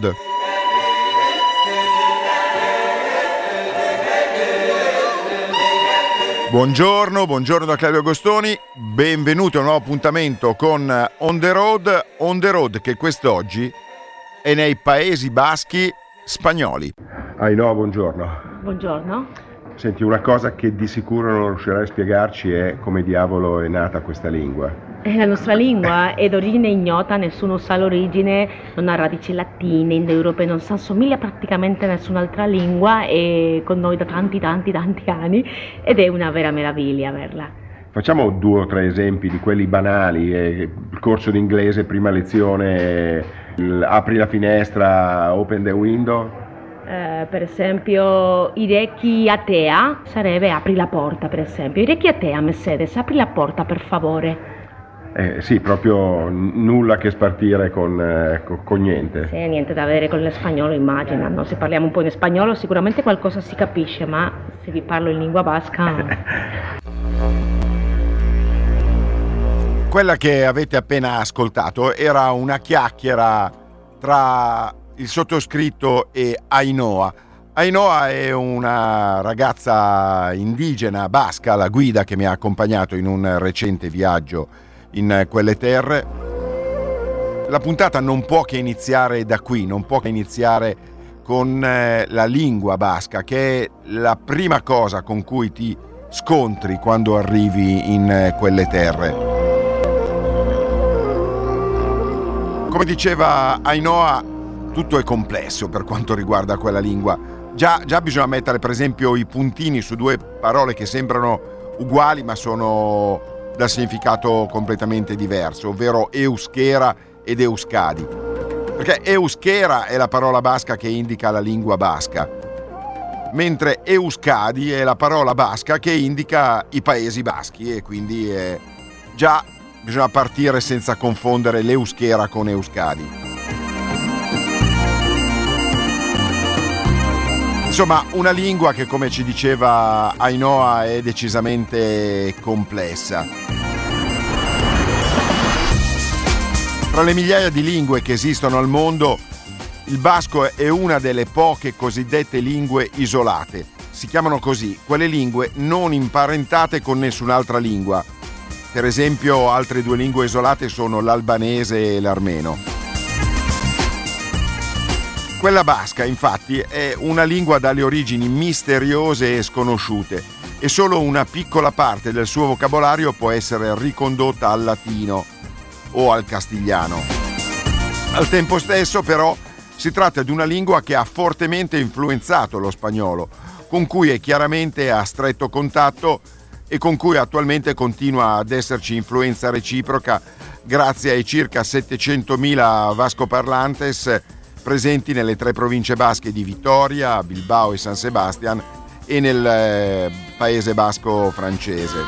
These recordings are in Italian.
road. Buongiorno, buongiorno da Claudio Agostoni, benvenuti a un nuovo appuntamento con On the Road, On the Road che quest'oggi è nei Paesi Baschi spagnoli. Ainhoa, buongiorno. Buongiorno. Senti, una cosa che di sicuro non riuscirai a spiegarci è come diavolo è nata questa lingua. Eh, la nostra lingua è d'origine ignota, nessuno sa l'origine, non ha radici latine, indoeuropee, non si assomiglia praticamente a nessun'altra lingua e con noi da tanti tanti tanti anni ed è una vera meraviglia averla. Facciamo due o tre esempi di quelli banali, eh, il corso d'inglese, prima lezione, il, apri la finestra, open the window. Eh, per esempio, Ireki a tea sarebbe apri la porta, per esempio. Ireki a tea, Mercedes, apri la porta per favore. Eh, sì, proprio nulla che spartire con, eh, con, con niente. Sì, niente da vedere con lo spagnolo, immagina. No? Se parliamo un po' in spagnolo sicuramente qualcosa si capisce, ma se vi parlo in lingua basca... Quella che avete appena ascoltato era una chiacchiera tra il sottoscritto e Ainhoa. Ainhoa è una ragazza indigena basca, la guida che mi ha accompagnato in un recente viaggio in quelle terre. La puntata non può che iniziare da qui, non può che iniziare con eh, la lingua basca, che è la prima cosa con cui ti scontri quando arrivi in eh, quelle terre. Come diceva Ainhoa, tutto è complesso per quanto riguarda quella lingua. Già, già bisogna mettere per esempio i puntini su due parole che sembrano uguali ma sono dal significato completamente diverso, ovvero euskera ed euskadi. Perché euskera è la parola basca che indica la lingua basca, mentre euskadi è la parola basca che indica i paesi baschi e quindi già bisogna partire senza confondere l'euskera con euskadi. Insomma, una lingua che, come ci diceva Ainhoa, è decisamente complessa. Tra le migliaia di lingue che esistono al mondo, il basco è una delle poche cosiddette lingue isolate. Si chiamano così quelle lingue non imparentate con nessun'altra lingua. Per esempio, altre due lingue isolate sono l'albanese e l'armeno. Quella basca, infatti, è una lingua dalle origini misteriose e sconosciute e solo una piccola parte del suo vocabolario può essere ricondotta al latino o al castigliano. Al tempo stesso, però, si tratta di una lingua che ha fortemente influenzato lo spagnolo, con cui è chiaramente a stretto contatto e con cui attualmente continua ad esserci influenza reciproca grazie ai circa 700.000 vascoparlantes presenti nelle tre province basche di Vittoria, Bilbao e San Sebastian e nel eh, paese basco francese.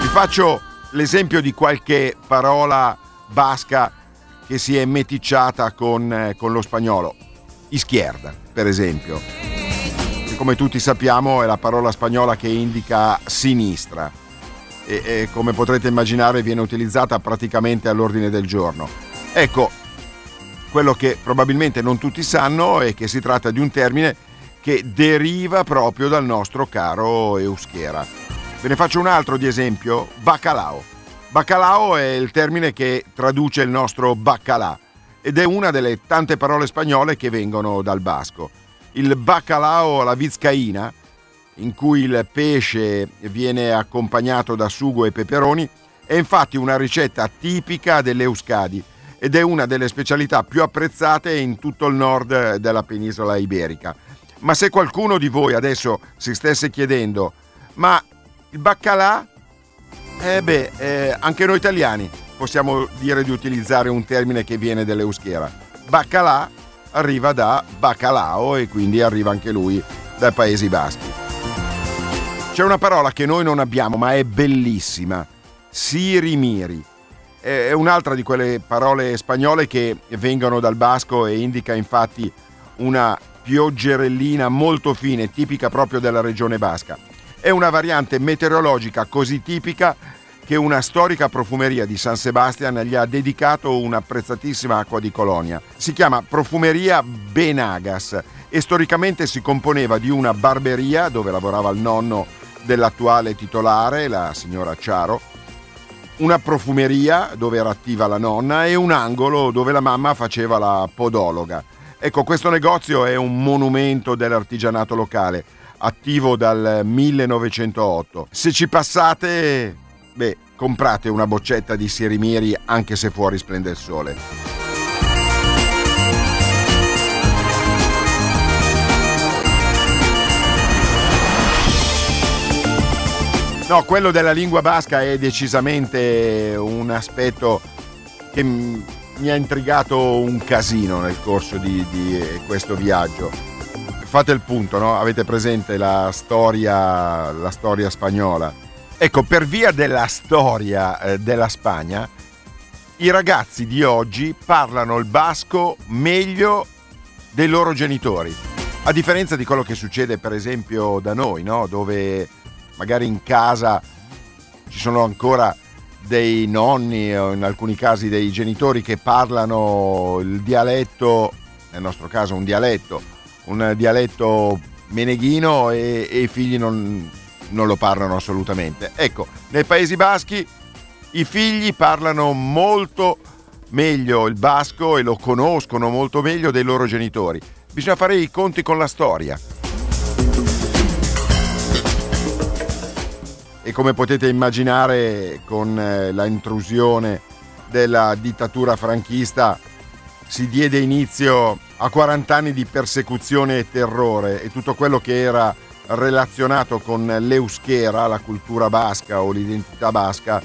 Vi faccio l'esempio di qualche parola basca che si è meticciata con, eh, con lo spagnolo. Ischierda, per esempio, che come tutti sappiamo è la parola spagnola che indica sinistra e, e come potrete immaginare viene utilizzata praticamente all'ordine del giorno. Ecco, quello che probabilmente non tutti sanno è che si tratta di un termine che deriva proprio dal nostro caro euskera. Ve ne faccio un altro di esempio, bacalao. Bacalao è il termine che traduce il nostro baccalà ed è una delle tante parole spagnole che vengono dal basco. Il bacalao alla vizcaina, in cui il pesce viene accompagnato da sugo e peperoni, è infatti una ricetta tipica delle Euskadi ed è una delle specialità più apprezzate in tutto il nord della penisola iberica. Ma se qualcuno di voi adesso si stesse chiedendo, ma il baccalà? Eh beh, eh, anche noi italiani possiamo dire di utilizzare un termine che viene dall'euschera. Baccalà arriva da baccalao e quindi arriva anche lui dai Paesi Baschi. C'è una parola che noi non abbiamo, ma è bellissima. Sirimiri è un'altra di quelle parole spagnole che vengono dal basco e indica infatti una pioggerellina molto fine, tipica proprio della regione basca. È una variante meteorologica così tipica che una storica profumeria di San Sebastian gli ha dedicato un'apprezzatissima acqua di colonia. Si chiama Profumeria Benagas e storicamente si componeva di una barberia dove lavorava il nonno dell'attuale titolare, la signora Ciaro, una profumeria dove era attiva la nonna e un angolo dove la mamma faceva la podologa. Ecco, questo negozio è un monumento dell'artigianato locale, attivo dal 1908. Se ci passate, beh, comprate una boccetta di sirimiri anche se fuori splende il sole. No, quello della lingua basca è decisamente un aspetto che mi ha intrigato un casino nel corso di, di questo viaggio. Fate il punto, no? Avete presente la storia, la storia spagnola? Ecco, per via della storia eh, della Spagna, i ragazzi di oggi parlano il basco meglio dei loro genitori. A differenza di quello che succede per esempio da noi, no? dove magari in casa ci sono ancora dei nonni o in alcuni casi dei genitori che parlano il dialetto, nel nostro caso un dialetto, un dialetto meneghino e, e i figli non, non lo parlano assolutamente. Ecco, nei Paesi Baschi i figli parlano molto meglio il basco e lo conoscono molto meglio dei loro genitori. Bisogna fare i conti con la storia. E come potete immaginare con eh, la intrusione della dittatura franchista si diede inizio a 40 anni di persecuzione e terrore e tutto quello che era relazionato con l'euschera, la cultura basca o l'identità basca,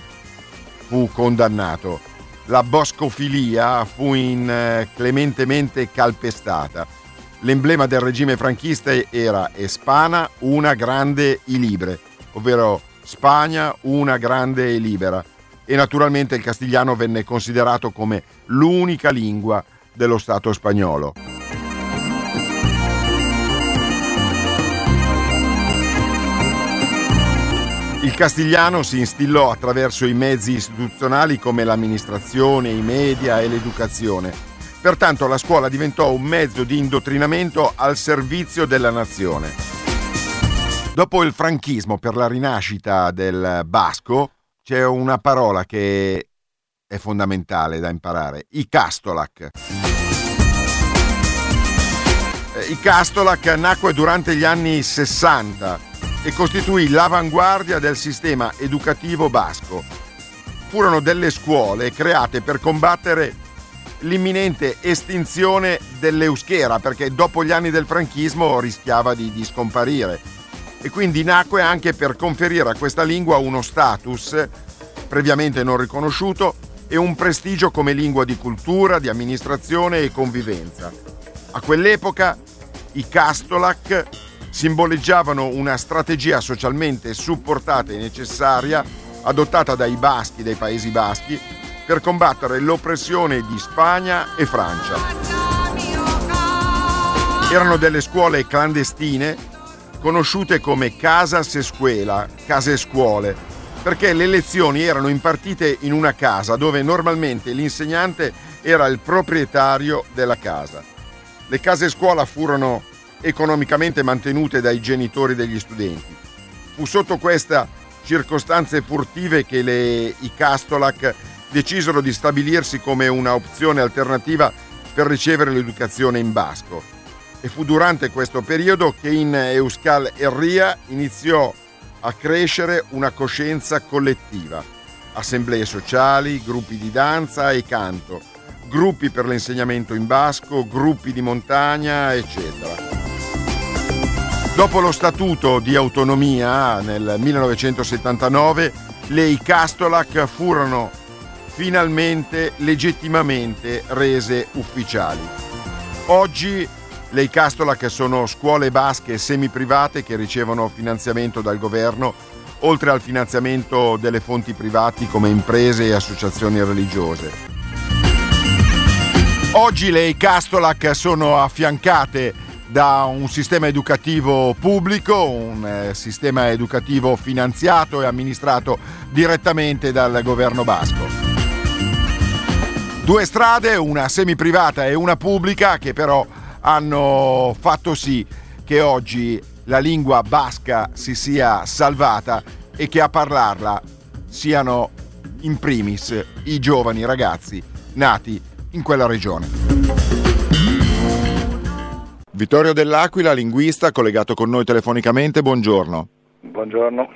fu condannato. La boscofilia fu inclementemente eh, calpestata. L'emblema del regime franchista era Espana, una grande i libre, ovvero Spagna una grande e libera e naturalmente il castigliano venne considerato come l'unica lingua dello Stato spagnolo. Il castigliano si instillò attraverso i mezzi istituzionali come l'amministrazione, i media e l'educazione. Pertanto la scuola diventò un mezzo di indottrinamento al servizio della nazione. Dopo il franchismo per la rinascita del basco c'è una parola che è fondamentale da imparare, i castolac. Eh, I castolac nacque durante gli anni 60 e costituì l'avanguardia del sistema educativo basco. Furono delle scuole create per combattere l'imminente estinzione dell'euschera perché dopo gli anni del franchismo rischiava di, di scomparire e quindi nacque anche per conferire a questa lingua uno status previamente non riconosciuto e un prestigio come lingua di cultura, di amministrazione e convivenza. A quell'epoca i Castolac simboleggiavano una strategia socialmente supportata e necessaria adottata dai baschi, dai paesi baschi, per combattere l'oppressione di Spagna e Francia. Erano delle scuole clandestine conosciute come casas escuela, case scuole, perché le lezioni erano impartite in una casa dove normalmente l'insegnante era il proprietario della casa. Le case scuola furono economicamente mantenute dai genitori degli studenti. Fu sotto queste circostanze furtive che le, i Castolac decisero di stabilirsi come una opzione alternativa per ricevere l'educazione in basco e fu durante questo periodo che in Euskal Herria iniziò a crescere una coscienza collettiva, assemblee sociali, gruppi di danza e canto, gruppi per l'insegnamento in basco, gruppi di montagna, eccetera. Dopo lo statuto di autonomia nel 1979, le Icastolac furono finalmente legittimamente rese ufficiali. Oggi le Icastola che sono scuole basche semi-private che ricevono finanziamento dal governo, oltre al finanziamento delle fonti privati come imprese e associazioni religiose. Oggi le Icastolac sono affiancate da un sistema educativo pubblico, un eh, sistema educativo finanziato e amministrato direttamente dal governo basco. Due strade, una semi-privata e una pubblica, che però hanno fatto sì che oggi la lingua basca si sia salvata e che a parlarla siano in primis i giovani ragazzi nati in quella regione. Vittorio Dell'Aquila, linguista, collegato con noi telefonicamente, buongiorno. Buongiorno.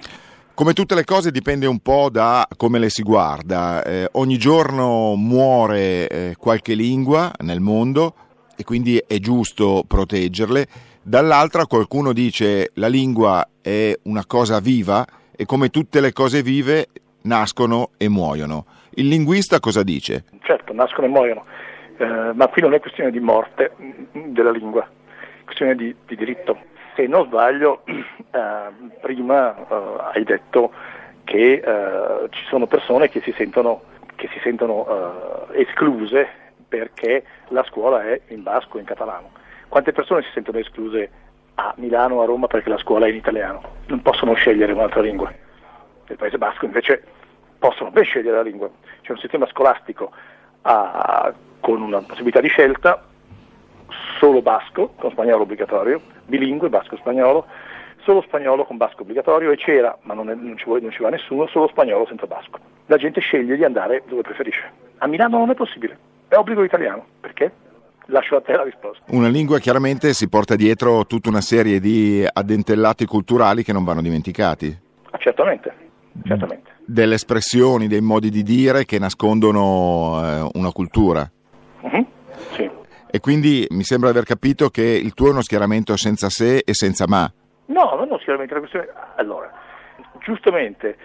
Come tutte le cose dipende un po' da come le si guarda. Eh, ogni giorno muore eh, qualche lingua nel mondo e quindi è giusto proteggerle. Dall'altra qualcuno dice la lingua è una cosa viva e come tutte le cose vive nascono e muoiono. Il linguista cosa dice? Certo, nascono e muoiono, eh, ma qui non è questione di morte della lingua, questione di, di diritto. Se non sbaglio, eh, prima eh, hai detto che eh, ci sono persone che si sentono, che si sentono eh, escluse perché la scuola è in basco, in catalano. Quante persone si sentono escluse a Milano o a Roma perché la scuola è in italiano? Non possono scegliere un'altra lingua. Nel Paese Basco invece possono ben scegliere la lingua. C'è un sistema scolastico a, con una possibilità di scelta solo basco con spagnolo obbligatorio, bilingue basco-spagnolo, solo spagnolo con basco obbligatorio e c'era, ma non, è, non, ci vuole, non, ci va nessuno, solo spagnolo senza basco. La gente sceglie di andare dove preferisce. A Milano non è possibile, è obbligo italiano. Perché? Lascio a te la risposta. Una lingua chiaramente si porta dietro tutta una serie di addentellati culturali che non vanno dimenticati. Ah, certamente, certamente. Delle espressioni, dei modi di dire che nascondono eh, una cultura. Uh-huh. Sì e quindi mi sembra aver capito che il tuo è uno schieramento senza se e senza ma. No, non è uno schieramento, una questione... Allora, giustamente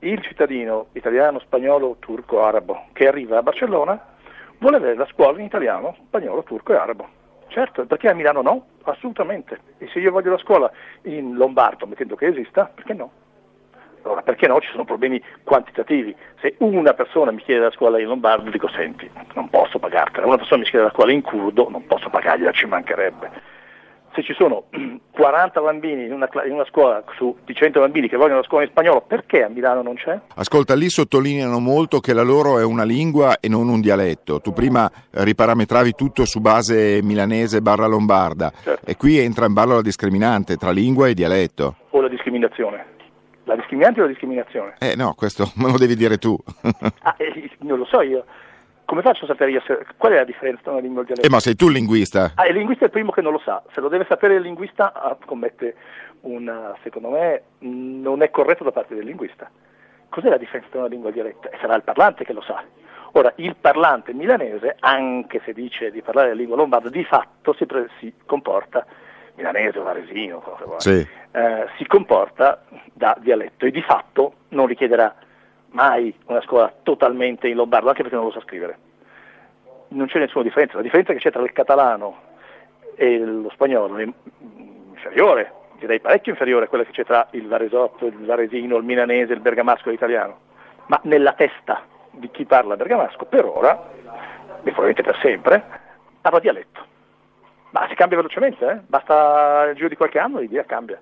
il cittadino italiano, spagnolo, turco, arabo che arriva a Barcellona vuole avere la scuola in italiano, spagnolo, turco e arabo. Certo, perché a Milano no? Assolutamente. E se io voglio la scuola in lombardo, mettendo che esista, perché no? Allora, perché no? Ci sono problemi quantitativi. Se una persona mi chiede la scuola in lombardo, dico senti, non posso pagartela. Una persona mi chiede la scuola in curdo, non posso pagargliela, ci mancherebbe. Se ci sono 40 bambini in una, in una, scuola su di 100 bambini che vogliono la scuola in spagnolo, perché a Milano non c'è? Ascolta, lì sottolineano molto che la loro è una lingua e non un dialetto. Tu prima riparametravi tutto su base milanese barra lombarda certo. e qui entra in ballo la discriminante tra lingua e dialetto. O la discriminazione. La discriminante o la discriminazione? Eh no, questo me lo devi dire tu. ah, eh, non lo so io. Come faccio a sapere io se, qual è la differenza tra una lingua e il dialetto? Eh, ma sei tu il linguista. Ah, il linguista è il primo che non lo sa. Se lo deve sapere il linguista, ah, commette una, secondo me, non è corretto da parte del linguista. Cos'è la differenza tra una lingua e il dialetto? E sarà il parlante che lo sa. Ora, il parlante milanese, anche se dice di parlare la lingua lombarda, di fatto si, pre- si comporta milanese o varesino, sì. eh, si comporta da dialetto e di fatto non richiederà mai una scuola totalmente in lombardo, anche perché non lo sa scrivere. Non c'è nessuna differenza, la differenza che c'è tra il catalano e lo spagnolo è inferiore, direi parecchio inferiore a quella che c'è tra il varesotto, il varesino, il milanese, il bergamasco e l'italiano. Ma nella testa di chi parla bergamasco, per ora, e probabilmente per sempre, parla dialetto. Ma si cambia velocemente, eh? basta il giro di qualche anno l'idea cambia.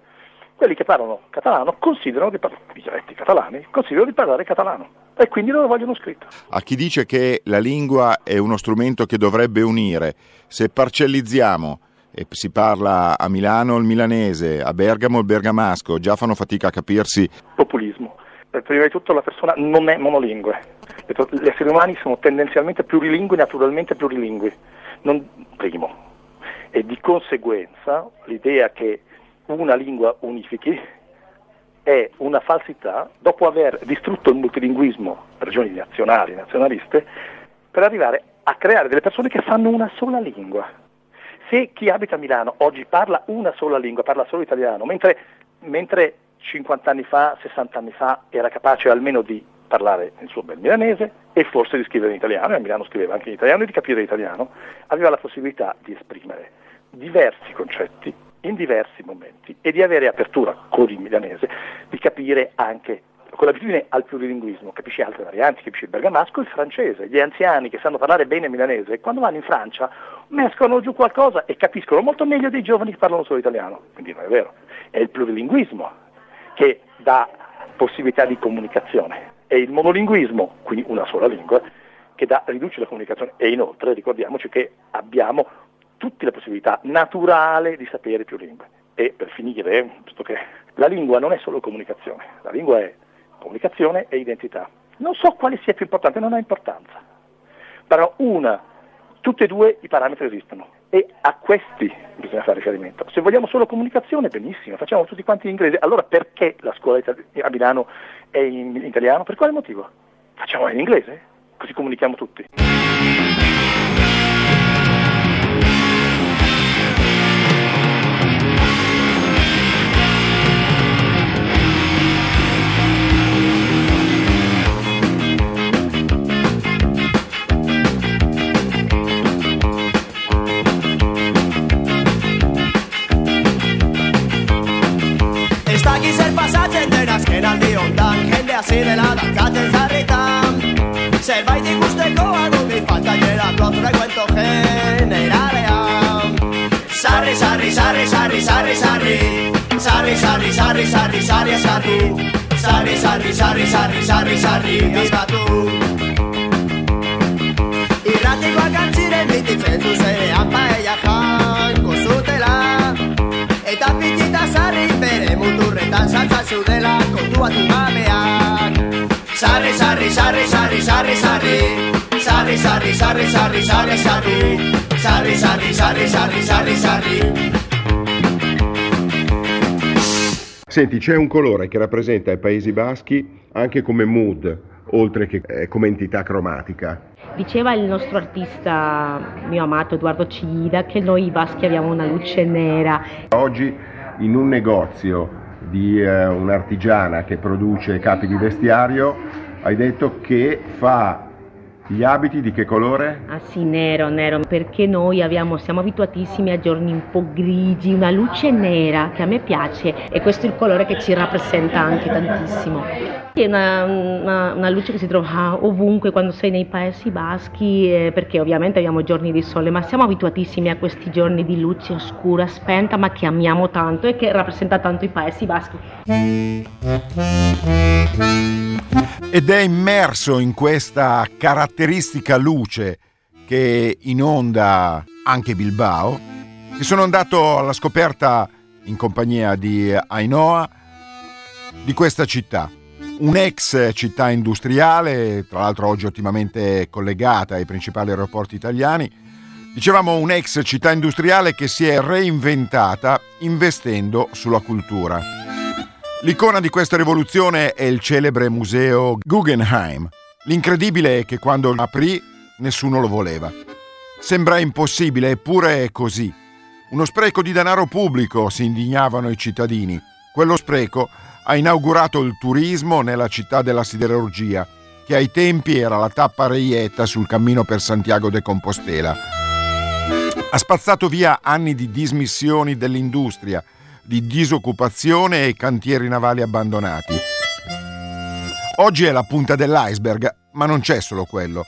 Quelli che parlano catalano considerano di parlare, i dialetti catalani, considerano di parlare catalano e quindi non lo vogliono scritto. A chi dice che la lingua è uno strumento che dovrebbe unire, se parcellizziamo e si parla a Milano il milanese, a Bergamo il bergamasco, già fanno fatica a capirsi. Populismo. Prima di tutto la persona non è monolingue. Gli esseri umani sono tendenzialmente plurilingui, naturalmente plurilingui. Non, primo, e di conseguenza l'idea che una lingua unifichi è una falsità dopo aver distrutto il multilinguismo per ragioni nazionali, nazionaliste, per arrivare a creare delle persone che fanno una sola lingua. Se chi abita a Milano oggi parla una sola lingua, parla solo italiano, mentre, mentre 50 anni fa, 60 anni fa era capace almeno di parlare il suo bel milanese e forse di scrivere in italiano, e a Milano scriveva anche in italiano e di capire l'italiano, aveva la possibilità di esprimere diversi concetti in diversi momenti e di avere apertura con il milanese, di capire anche con l'abitudine al plurilinguismo, capisce altre varianti, capisce il bergamasco il francese. Gli anziani che sanno parlare bene milanese, quando vanno in Francia, mescolano giù qualcosa e capiscono molto meglio dei giovani che parlano solo italiano. Quindi non è vero. È il plurilinguismo che dà possibilità di comunicazione. È il monolinguismo, quindi una sola lingua, che dà, riduce la comunicazione. E inoltre ricordiamoci che abbiamo tutte le possibilità naturali di sapere più lingue. E per finire, la lingua non è solo comunicazione, la lingua è comunicazione e identità. Non so quale sia più importante, non ha importanza. Però una, tutte e due i parametri esistono e a questi bisogna fare riferimento. Se vogliamo solo comunicazione, benissimo, facciamo tutti quanti in inglese. Allora perché la scuola a Milano è in italiano? Per quale motivo? Facciamo in inglese, così comunichiamo tutti. sare sare sare sare sare sare sare sare sare askatu sare sare sare sare sare sare askatu Irratikoak antziren bititzen zuzenean paella jainko zutela Eta pitita sarri bere muturretan saltza zeudela kontuatu gabeak Sarri, sarri, sarri, sarri, sarri, sarri Sarri, sarri, sarri, sarri, sarri, sarri Sarri, sarri, sarri, sarri, sarri, sarri, sarri Senti, c'è un colore che rappresenta i Paesi Baschi anche come mood, oltre che eh, come entità cromatica. Diceva il nostro artista, mio amato Edoardo Cida, che noi baschi abbiamo una luce nera. Oggi in un negozio di eh, un'artigiana che produce capi di vestiario hai detto che fa gli abiti di che colore? Ah sì, nero, nero, perché noi abbiamo, siamo abituatissimi a giorni un po' grigi, una luce nera che a me piace e questo è il colore che ci rappresenta anche tantissimo. È una, una, una luce che si trova ovunque quando sei nei paesi baschi, eh, perché ovviamente abbiamo giorni di sole, ma siamo abituatissimi a questi giorni di luce oscura, spenta, ma che amiamo tanto e che rappresenta tanto i paesi baschi. Ed è immerso in questa caratteristica luce che inonda anche Bilbao, che sono andato alla scoperta in compagnia di Ainoa di questa città. Un'ex città industriale, tra l'altro oggi ottimamente collegata ai principali aeroporti italiani, dicevamo un'ex città industriale che si è reinventata investendo sulla cultura. L'icona di questa rivoluzione è il celebre museo Guggenheim. L'incredibile è che quando aprì nessuno lo voleva. Sembra impossibile, eppure è così. Uno spreco di denaro pubblico, si indignavano i cittadini. Quello spreco ha inaugurato il turismo nella città della siderurgia, che ai tempi era la tappa reietta sul cammino per Santiago de Compostela. Ha spazzato via anni di dismissioni dell'industria, di disoccupazione e cantieri navali abbandonati. Oggi è la punta dell'iceberg, ma non c'è solo quello.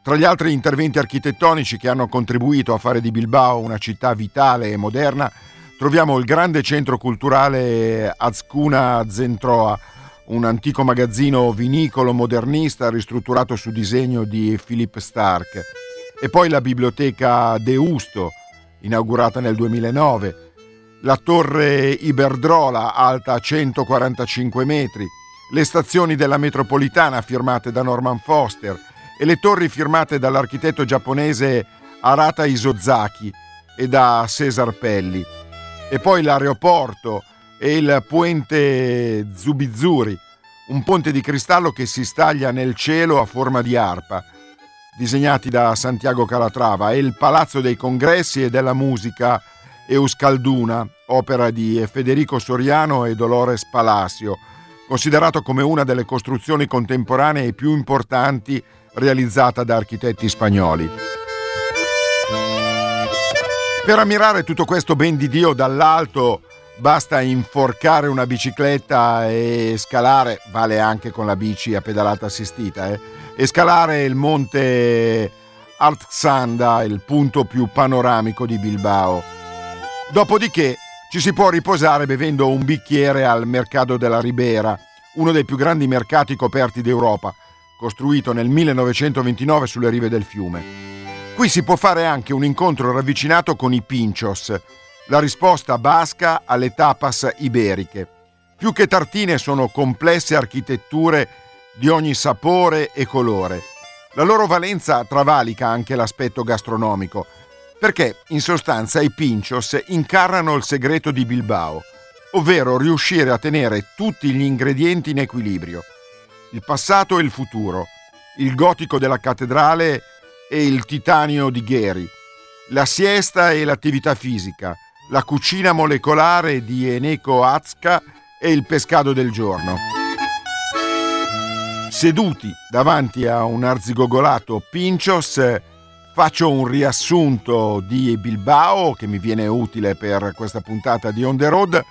Tra gli altri interventi architettonici che hanno contribuito a fare di Bilbao una città vitale e moderna, troviamo il grande centro culturale Azcuna Zentroa, un antico magazzino vinicolo modernista ristrutturato su disegno di Philip Stark, e poi la biblioteca De Usto, inaugurata nel 2009, la torre Iberdrola alta 145 metri, le stazioni della metropolitana firmate da Norman Foster. E le torri firmate dall'architetto giapponese Arata Isozaki e da Cesar Pelli. E poi l'aeroporto e il puente Zubizuri, un ponte di cristallo che si staglia nel cielo a forma di arpa, disegnati da Santiago Calatrava, e il Palazzo dei Congressi e della Musica Euskalduna, opera di Federico Soriano e Dolores Palacio, considerato come una delle costruzioni contemporanee più importanti realizzata da architetti spagnoli. Per ammirare tutto questo ben di Dio dall'alto basta inforcare una bicicletta e scalare, vale anche con la bici a pedalata assistita, eh, e scalare il monte Artsanda, il punto più panoramico di Bilbao. Dopodiché ci si può riposare bevendo un bicchiere al Mercato della Ribera, uno dei più grandi mercati coperti d'Europa, costruito nel 1929 sulle rive del fiume. Qui si può fare anche un incontro ravvicinato con i pinchos, la risposta basca alle tapas iberiche. Più che tartine sono complesse architetture di ogni sapore e colore. La loro valenza travalica anche l'aspetto gastronomico perché in sostanza i pinchos incarnano il segreto di Bilbao, ovvero riuscire a tenere tutti gli ingredienti in equilibrio, il passato e il futuro, il gotico della cattedrale e il titanio di Gheri, la siesta e l'attività fisica, la cucina molecolare di Eneko Azka e il pescato del giorno. Seduti davanti a un arzigogolato pinchos, Faccio un riassunto di Bilbao che mi viene utile per questa puntata di On the Road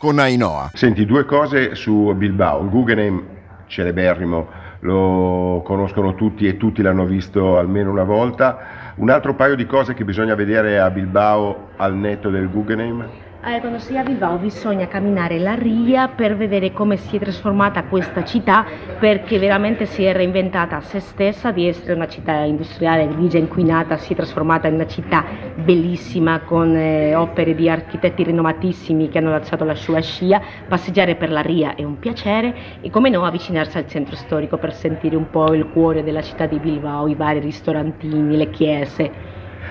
con Ainoa. Senti, due cose su Bilbao. Guggenheim, celeberrimo, lo conoscono tutti e tutti l'hanno visto almeno una volta. Un altro paio di cose che bisogna vedere a Bilbao al netto del Guggenheim? Eh, quando si è a Bilbao bisogna camminare la Ria per vedere come si è trasformata questa città perché veramente si è reinventata a se stessa di essere una città industriale grigia inquinata, si è trasformata in una città bellissima con eh, opere di architetti rinomatissimi che hanno lasciato la sua scia. Passeggiare per la Ria è un piacere e come no avvicinarsi al centro storico per sentire un po' il cuore della città di Bilbao, i vari ristorantini, le chiese.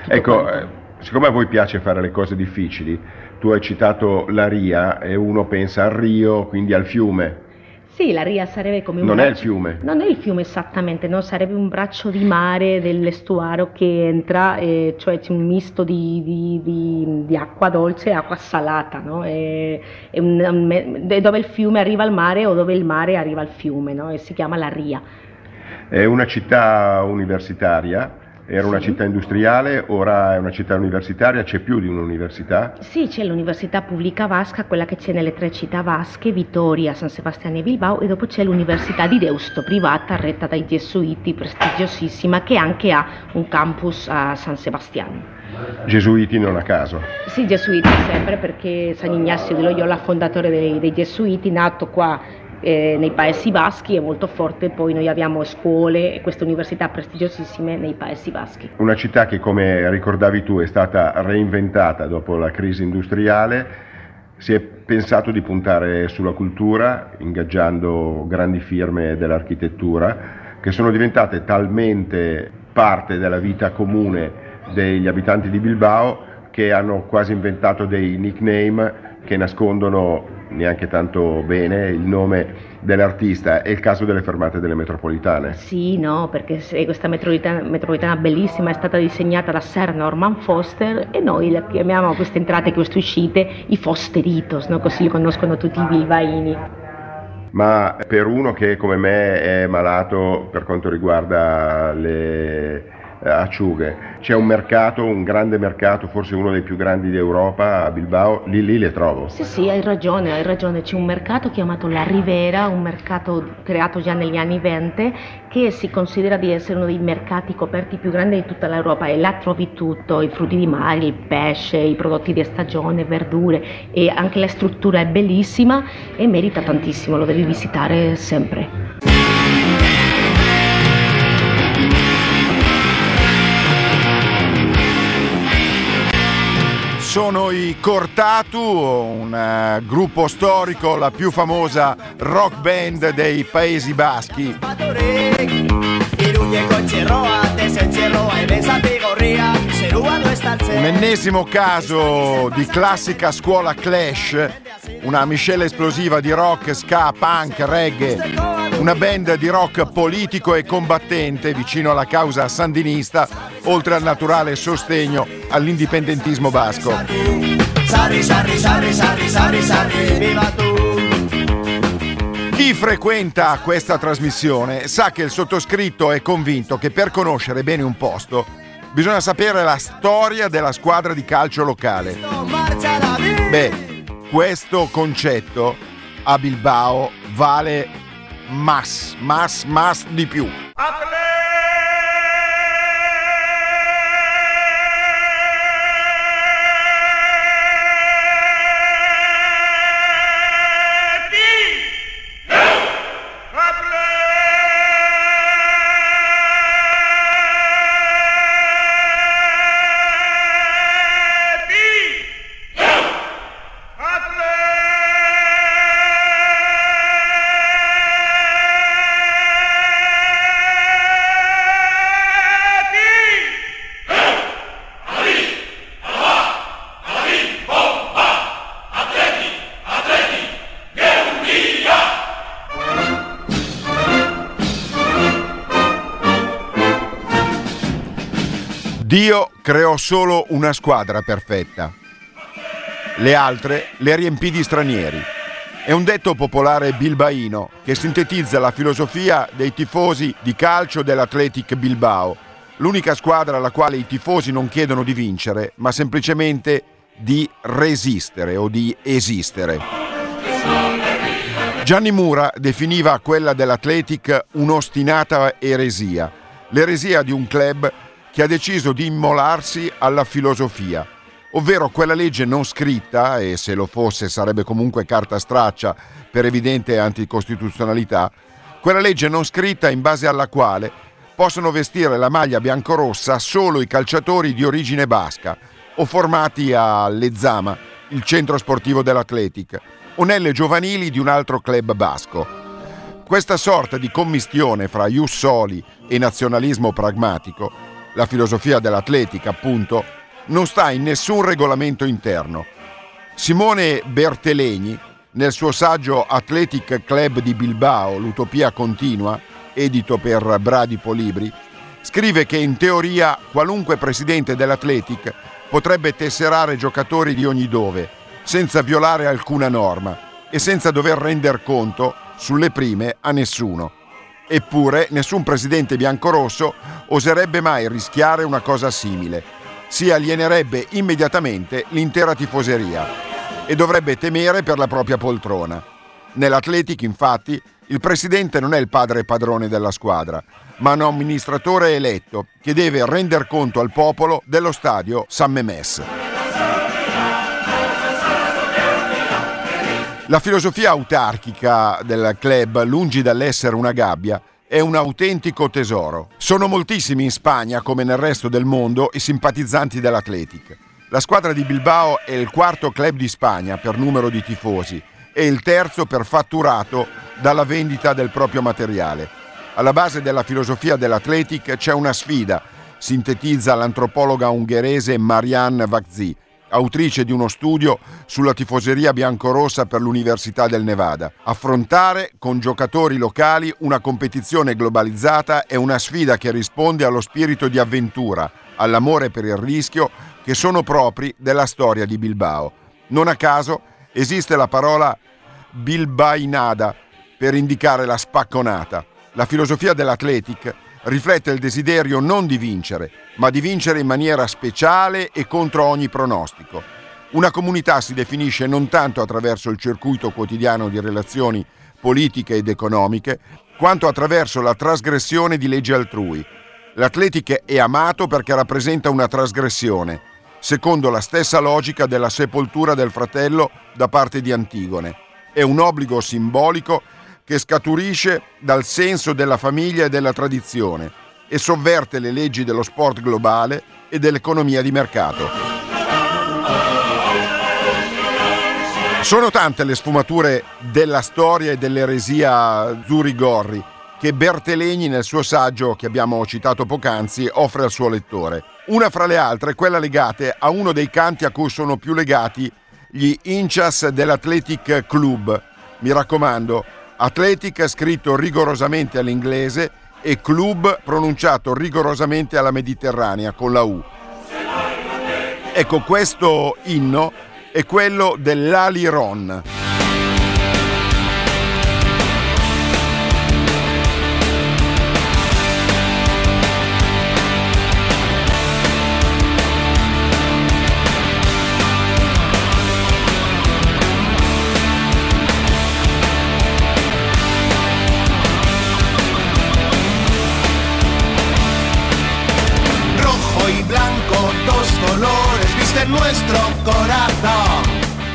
Ecco, eh, siccome a voi piace fare le cose difficili, tu hai citato la Ria e uno pensa al Rio, quindi al fiume. Sì, la Ria sarebbe come un Non braccio... è il fiume. Non è il fiume esattamente, no? sarebbe un braccio di mare dell'estuario che entra, eh, cioè c'è un misto di, di, di, di acqua dolce e acqua salata, no? è, è un, un, dove il fiume arriva al mare o dove il mare arriva al fiume, no? e si chiama la Ria. È una città universitaria era una città industriale, ora è una città universitaria, c'è più di un'università? Sì, c'è l'Università Pubblica Vasca, quella che c'è nelle tre città vasche, Vittoria, San Sebastiano e Bilbao, e dopo c'è l'Università di Deusto, privata, retta dai gesuiti, prestigiosissima, che anche ha un campus a San Sebastiano. Gesuiti non a caso. Sì, gesuiti sempre perché San Ignazio di Loyola, fondatore dei, dei gesuiti, nato qua eh, nei Paesi Baschi è molto forte, poi noi abbiamo scuole e queste università prestigiosissime nei Paesi Baschi. Una città che come ricordavi tu è stata reinventata dopo la crisi industriale, si è pensato di puntare sulla cultura ingaggiando grandi firme dell'architettura che sono diventate talmente parte della vita comune degli abitanti di Bilbao che hanno quasi inventato dei nickname che nascondono neanche tanto bene il nome dell'artista, è il caso delle fermate delle metropolitane. Sì, no, perché questa metropolitana, metropolitana bellissima è stata disegnata da Sir Norman Foster e noi la chiamiamo queste entrate e queste uscite i Fosteritos, no? così li conoscono tutti i bilbaini. Ma per uno che come me è malato per quanto riguarda le acciughe. C'è un mercato, un grande mercato, forse uno dei più grandi d'Europa a Bilbao, lì lì le trovo. Sì, sì, hai ragione, hai ragione. C'è un mercato chiamato La Rivera, un mercato creato già negli anni 20 che si considera di essere uno dei mercati coperti più grandi di tutta l'Europa e là trovi tutto, i frutti di mare, il pesce, i prodotti di stagione, verdure e anche la struttura è bellissima e merita tantissimo, lo devi visitare sempre. Sono i Cortatu, un uh, gruppo storico, la più famosa rock band dei Paesi Baschi. Un ennesimo caso di classica scuola Clash, una miscela esplosiva di rock, ska, punk, reggae una band di rock politico e combattente vicino alla causa sandinista, oltre al naturale sostegno all'indipendentismo basco. Chi frequenta questa trasmissione sa che il sottoscritto è convinto che per conoscere bene un posto bisogna sapere la storia della squadra di calcio locale. Beh, questo concetto a Bilbao vale mass, mass, mass di più. Dio creò solo una squadra perfetta. Le altre le riempì di stranieri. È un detto popolare bilbaino che sintetizza la filosofia dei tifosi di calcio dell'Athletic Bilbao, l'unica squadra alla quale i tifosi non chiedono di vincere, ma semplicemente di resistere o di esistere. Gianni Mura definiva quella dell'Athletic un'ostinata eresia, l'eresia di un club che ha deciso di immolarsi alla filosofia, ovvero quella legge non scritta, e se lo fosse sarebbe comunque carta straccia per evidente anticostituzionalità, quella legge non scritta in base alla quale possono vestire la maglia biancorossa solo i calciatori di origine basca o formati a Lezama, il centro sportivo dell'Atletic, o nelle giovanili di un altro club basco. Questa sorta di commistione fra ius soli e nazionalismo pragmatico la filosofia dell'atletica appunto, non sta in nessun regolamento interno. Simone Bertelegni, nel suo saggio Athletic Club di Bilbao, l'utopia continua, edito per Bradipo Libri, scrive che in teoria qualunque presidente dell'Athletic potrebbe tesserare giocatori di ogni dove, senza violare alcuna norma e senza dover render conto sulle prime a nessuno. Eppure nessun presidente biancorosso oserebbe mai rischiare una cosa simile. Si alienerebbe immediatamente l'intera tifoseria e dovrebbe temere per la propria poltrona. Nell'Atletic, infatti, il presidente non è il padre padrone della squadra, ma un amministratore eletto che deve render conto al popolo dello stadio San Memes. La filosofia autarchica del club, lungi dall'essere una gabbia, è un autentico tesoro. Sono moltissimi in Spagna, come nel resto del mondo, i simpatizzanti dell'Atletic. La squadra di Bilbao è il quarto club di Spagna per numero di tifosi e il terzo per fatturato dalla vendita del proprio materiale. Alla base della filosofia dell'Atletic c'è una sfida, sintetizza l'antropologa ungherese Marianne Vazzi, autrice di uno studio sulla tifoseria biancorossa per l'Università del Nevada. Affrontare con giocatori locali una competizione globalizzata è una sfida che risponde allo spirito di avventura, all'amore per il rischio che sono propri della storia di Bilbao. Non a caso esiste la parola bilbainada per indicare la spacconata. La filosofia dell'Athletic riflette il desiderio non di vincere, ma di vincere in maniera speciale e contro ogni pronostico. Una comunità si definisce non tanto attraverso il circuito quotidiano di relazioni politiche ed economiche, quanto attraverso la trasgressione di leggi altrui. L'Atletic è amato perché rappresenta una trasgressione, secondo la stessa logica della sepoltura del fratello da parte di Antigone. È un obbligo simbolico che scaturisce dal senso della famiglia e della tradizione e sovverte le leggi dello sport globale e dell'economia di mercato. Sono tante le sfumature della storia e dell'eresia Zurigorri che Bertelegni nel suo saggio che abbiamo citato poc'anzi offre al suo lettore. Una fra le altre è quella legata a uno dei canti a cui sono più legati gli Inchas dell'Athletic Club. Mi raccomando, Athletic scritto rigorosamente all'inglese e club pronunciato rigorosamente alla mediterranea con la U. Ecco, questo inno è quello dell'Aliron.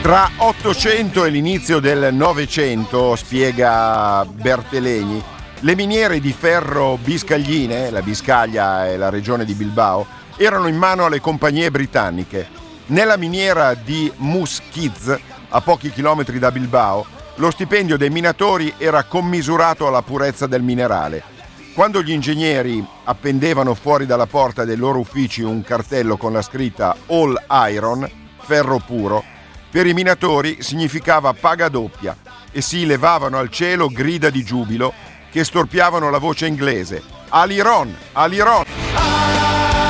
Tra 800 e l'inizio del Novecento, spiega Bertelegni, le miniere di ferro biscagline, la Biscaglia e la regione di Bilbao, erano in mano alle compagnie britanniche. Nella miniera di Muskiz, a pochi chilometri da Bilbao, lo stipendio dei minatori era commisurato alla purezza del minerale. Quando gli ingegneri appendevano fuori dalla porta dei loro uffici un cartello con la scritta All Iron, ferro puro, per i minatori significava paga doppia e si levavano al cielo grida di giubilo che storpiavano la voce inglese. Aliron, Aliron!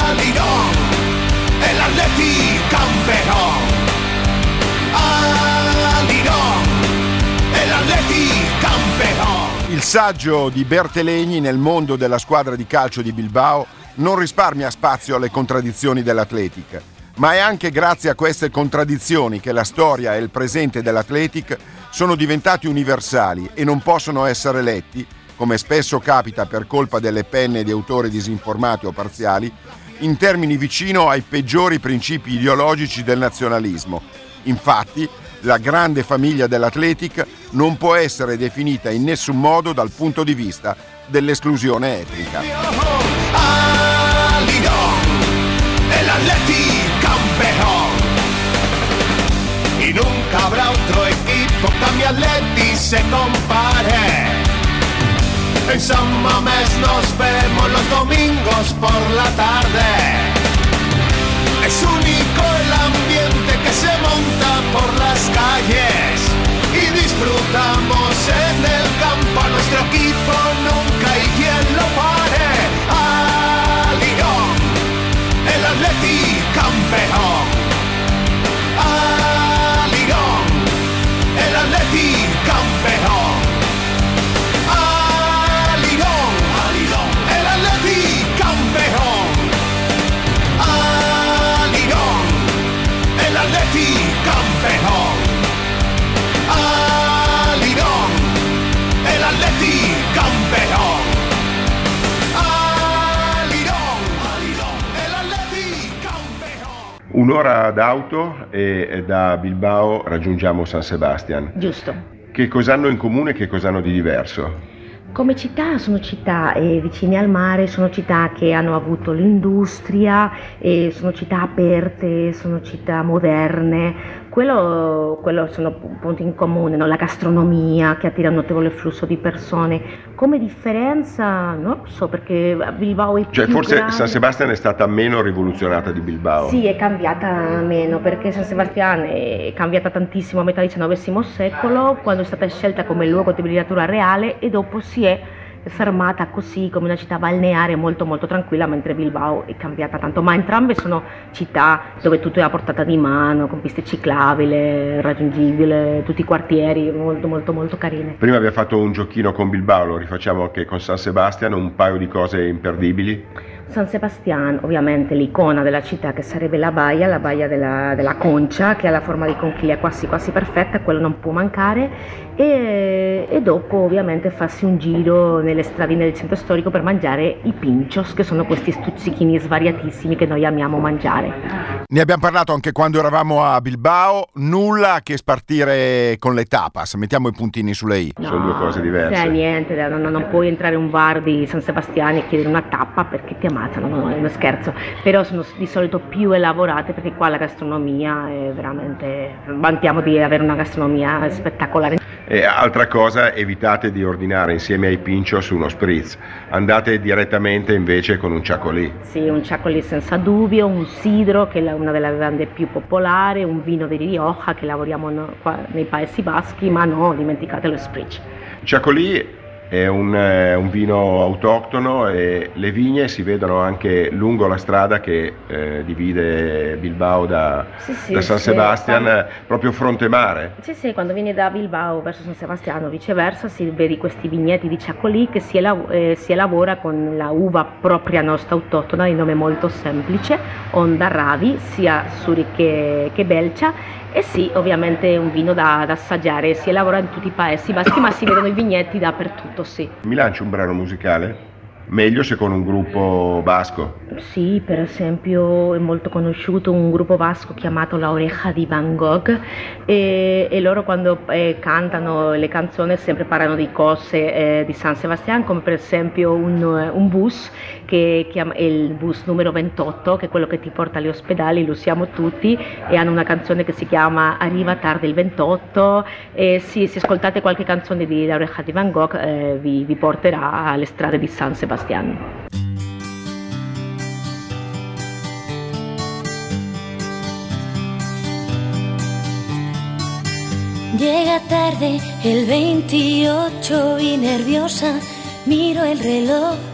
Aliron, el Atleti campeón. Saggio di Bertelegni nel mondo della squadra di calcio di Bilbao non risparmia spazio alle contraddizioni dell'Atletic ma è anche grazie a queste contraddizioni che la storia e il presente dell'Athletic sono diventati universali e non possono essere letti, come spesso capita per colpa delle penne di autori disinformati o parziali, in termini vicino ai peggiori principi ideologici del nazionalismo. Infatti, la grande famiglia dell'Athletic non può essere definita in nessun modo dal punto di vista dell'esclusione etnica. En San Mamés nos vemos los domingos por la tarde. Es único el ambiente que se monta por las calles y disfrutamos en el campo a Un'ora d'auto e da Bilbao raggiungiamo San Sebastian. Giusto. Che cosa hanno in comune e che cosa hanno di diverso? Come città sono città eh, vicine al mare, sono città che hanno avuto l'industria, eh, sono città aperte, sono città moderne. Quello, quello sono punti in comune, no? la gastronomia che attira un notevole flusso di persone. Come differenza, non lo so, perché Bilbao è Cioè forse grande. San Sebastian è stata meno rivoluzionata di Bilbao. Sì, è cambiata meno perché San Sebastiano è cambiata tantissimo a metà XIX secolo quando è stata scelta come luogo di letteratura reale e dopo si è fermata così come una città balneare molto molto tranquilla mentre Bilbao è cambiata tanto. Ma entrambe sono città dove tutto è a portata di mano con piste ciclabili raggiungibile tutti i quartieri molto molto molto carine Prima abbiamo fatto un giochino con Bilbao, lo rifacciamo anche con San Sebastian, un paio di cose imperdibili. San Sebastiano, ovviamente l'icona della città che sarebbe la baia, la baia della, della concia che ha la forma di conchiglia quasi quasi perfetta, quello non può mancare e, e dopo ovviamente farsi un giro nelle stradine del centro storico per mangiare i pinchos che sono questi stuzzichini svariatissimi che noi amiamo mangiare. Ne abbiamo parlato anche quando eravamo a Bilbao, nulla che spartire con le tapas, mettiamo i puntini sulle i. Sono due cose diverse. Cioè, niente, non, non puoi entrare in un bar di San Sebastiano e chiedere una tappa perché ti ammazzano, no, è uno scherzo. Però sono di solito più elaborate perché qua la gastronomia è veramente... vantiamo di avere una gastronomia spettacolare. E altra cosa, evitate di ordinare insieme ai pinchos uno spritz, andate direttamente invece con un ciacolì. Sì, un ciacolì senza dubbio, un sidro che è una delle bevande più popolari, un vino di Rioja che lavoriamo nei Paesi Baschi, ma no, dimenticate lo spritz. Ciacolì è un, eh, un vino autoctono e le vigne si vedono anche lungo la strada che eh, divide Bilbao da, Sì, sì, da San Sebastian, quando- proprio fronte mare. Sì, sì, quando vieni da Bilbao verso San Sebastiano, viceversa, si vedi questi vigneti di Ciacolì che si, elav- eh, si elabora con la uva propria nostra autoctona, di nome molto semplice, Onda Ravi, sia Suri che, che Belcia. E sì, ovviamente è un vino da, da assaggiare, si elabora in tutti i paesi baschi, ma si vedono i vigneti dappertutto, sì. Mi lanci un brano musicale? Meglio se con un gruppo basco. Sì, per esempio è molto conosciuto un gruppo basco chiamato La Oreja di Van Gogh e, e loro quando eh, cantano le canzoni sempre parlano di cose eh, di San Sebastian come per esempio un, un bus che chiama, il bus numero 28 che è quello che ti porta agli ospedali, lo usiamo tutti e hanno una canzone che si chiama Arriva tardi il 28 e sì, se ascoltate qualche canzone di La di Van Gogh eh, vi, vi porterà alle strade di San Sebastian. Sebastián. Llega tarde el 28 y nerviosa miro el reloj.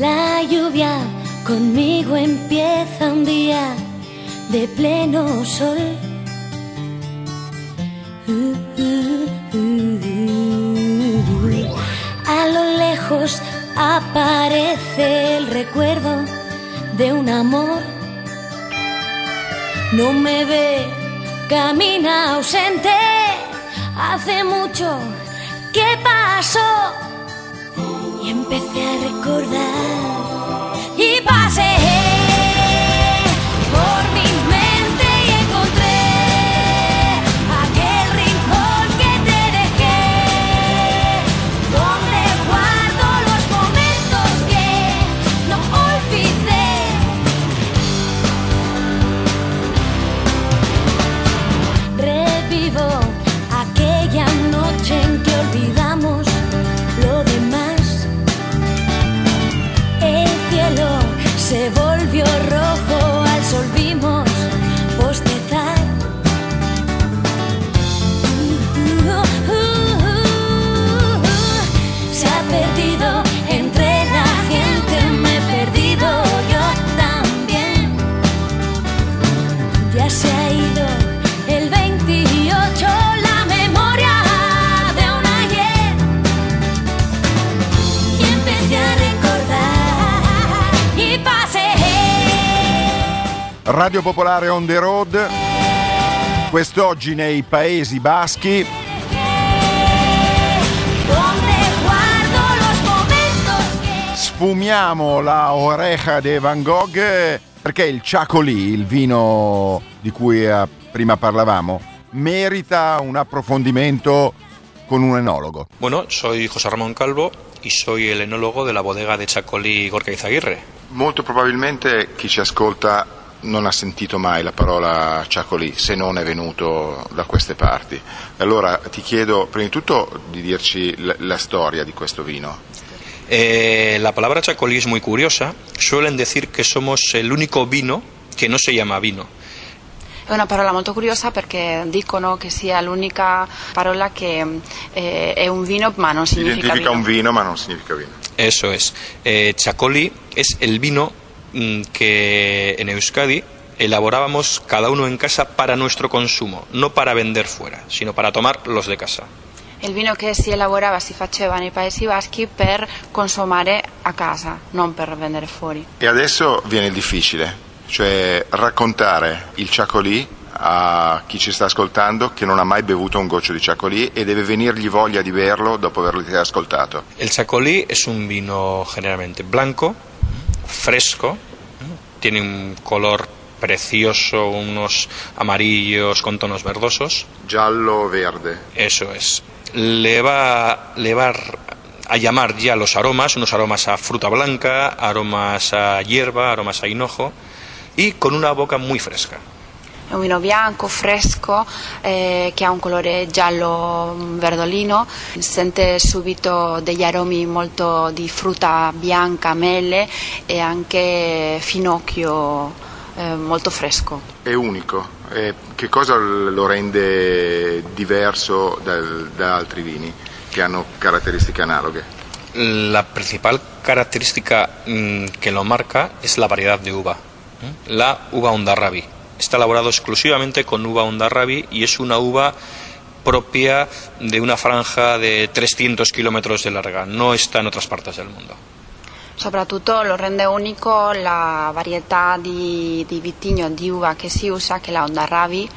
La lluvia conmigo empieza un día de pleno sol. A lo lejos aparece el recuerdo de un amor. No me ve, camina ausente. Hace mucho que pasó empecé a recordar y pasé. Radio Popolare on the road, quest'oggi nei Paesi Baschi. Sfumiamo la oreja de Van Gogh perché il Chacolí, il vino di cui eh, prima parlavamo, merita un approfondimento con un enologo. Bueno, soy José Ramón Calvo y soy el enólogo de la bodega de Chacolí Gorka Izaguirre. Molto probabilmente chi ci ascolta non ha sentito mai la parola Ciacolì se non è venuto da queste parti. Allora ti chiedo prima di tutto di dirci la, la storia di questo vino. Eh, la palabra chacolí es muy curiosa. Suelen decir que somos el único vino che non si chiama vino. È una parola molto curiosa perché dicono che sia l'unica parola che eh, è un vino ma non significa Identifica vino. un vino ma non significa vino. Eso es. Eh, chacolí es el vino que en Euskadi elaborábamos cada uno en casa para nuestro consumo, no para vender fuera, sino para tomar los de casa. Il vino che si elaborava si faceva nei Paesi Baschi per consumare a casa, non per vendere fuori. E adesso viene il difficile, cioè raccontare il ciacolì a chi ci sta ascoltando che non ha mai bevuto un goccio di ciacolì e deve venirgli voglia di berlo dopo averlo ascoltato. Il ciacolì è un vino generalmente blanco, fresco, tiene un color precioso, unos amarillos con tonos verdosos. Giallo verde. Eso es. Le va, le va a llamar ya los aromas, unos aromas a fruta blanca, aromas a hierba, aromas a hinojo y con una boca muy fresca. È un vino bianco, fresco, eh, che ha un colore giallo verdolino, sente subito degli aromi molto di frutta bianca, mele e anche finocchio eh, molto fresco. È unico. Eh, che cosa lo rende diverso da, da altri vini che hanno caratteristiche analoghe? La principal característica mmm, que lo marca es la variedad de uva, la uva Ondarrabi. Está elaborado exclusivamente con uva Ondarrabi y es una uva propia de una franja de 300 kilómetros de larga, no está en otras partes del mundo. Soprattutto lo rende unico la varietà di, di vitigno di uva che si usa, che è la Ondarrabi,